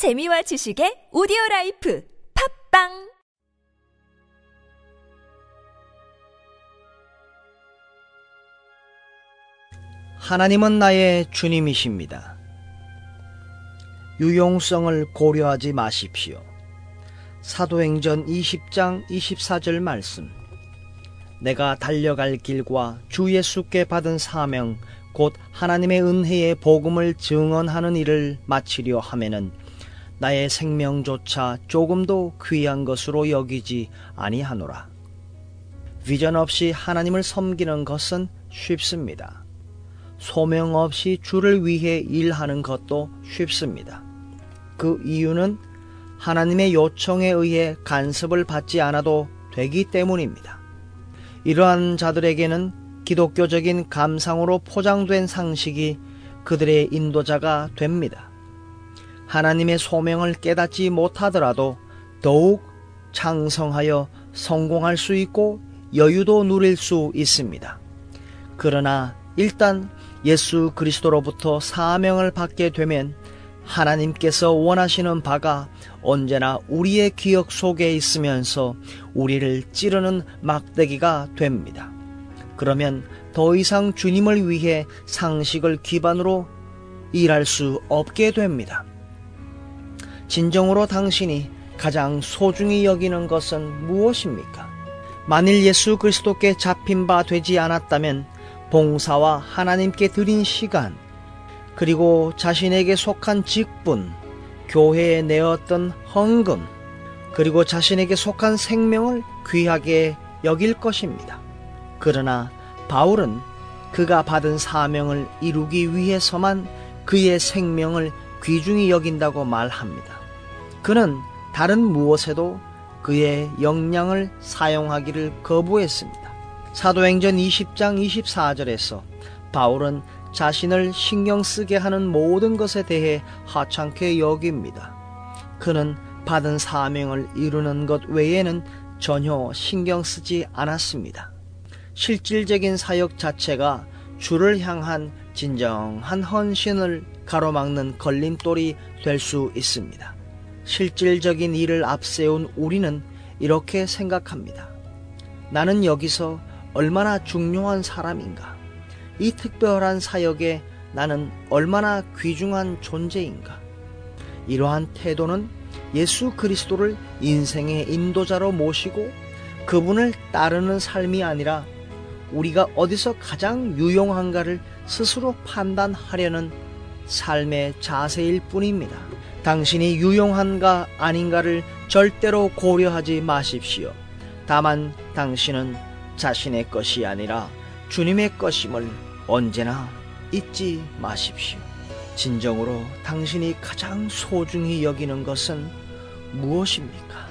재미와 지식의 오디오 라이프 팟빵 하나님은 나의 주님이십니다. 유용성을 고려하지 마십시오. 사도행전 20장 24절 말씀. 내가 달려갈 길과 주 예수께 받은 사명, 곧 하나님의 은혜의 복음을 증언하는 일을 마치려 하면은 나의 생명조차 조금도 귀한 것으로 여기지 아니하노라. 비전 없이 하나님을 섬기는 것은 쉽습니다. 소명 없이 주를 위해 일하는 것도 쉽습니다. 그 이유는 하나님의 요청에 의해 간섭을 받지 않아도 되기 때문입니다. 이러한 자들에게는 기독교적인 감상으로 포장된 상식이 그들의 인도자가 됩니다. 하나님의 소명을 깨닫지 못하더라도 더욱 창성하여 성공할 수 있고 여유도 누릴 수 있습니다. 그러나 일단 예수 그리스도로부터 사명을 받게 되면 하나님께서 원하시는 바가 언제나 우리의 기억 속에 있으면서 우리를 찌르는 막대기가 됩니다. 그러면 더 이상 주님을 위해 상식을 기반으로 일할 수 없게 됩니다. 진정으로 당신이 가장 소중히 여기는 것은 무엇입니까? 만일 예수 그리스도께 잡힌 바 되지 않았다면 봉사와 하나님께 드린 시간, 그리고 자신에게 속한 직분, 교회에 내었던 헌금, 그리고 자신에게 속한 생명을 귀하게 여길 것입니다. 그러나 바울은 그가 받은 사명을 이루기 위해서만 그의 생명을 귀중히 여긴다고 말합니다. 그는 다른 무엇에도 그의 역량을 사용하기를 거부했습니다. 사도행전 20장 24절에서 바울은 자신을 신경 쓰게 하는 모든 것에 대해 하찮게 여깁니다. 그는 받은 사명을 이루는 것 외에는 전혀 신경 쓰지 않았습니다. 실질적인 사역 자체가 주를 향한 진정한 헌신을 가로막는 걸림돌이 될 수 있습니다. 실질적인 일을 앞세운 우리는 이렇게 생각합니다. 나는 여기서 얼마나 중요한 사람인가? 이 특별한 사역에 나는 얼마나 귀중한 존재인가? 이러한 태도는 예수 그리스도를 인생의 인도자로 모시고 그분을 따르는 삶이 아니라 우리가 어디서 가장 유용한가를 스스로 판단하려는 삶의 자세일 뿐입니다. 당신이 유용한가 아닌가를 절대로 고려하지 마십시오. 다만 당신은 자신의 것이 아니라 주님의 것임을 언제나 잊지 마십시오. 진정으로 당신이 가장 소중히 여기는 것은 무엇입니까?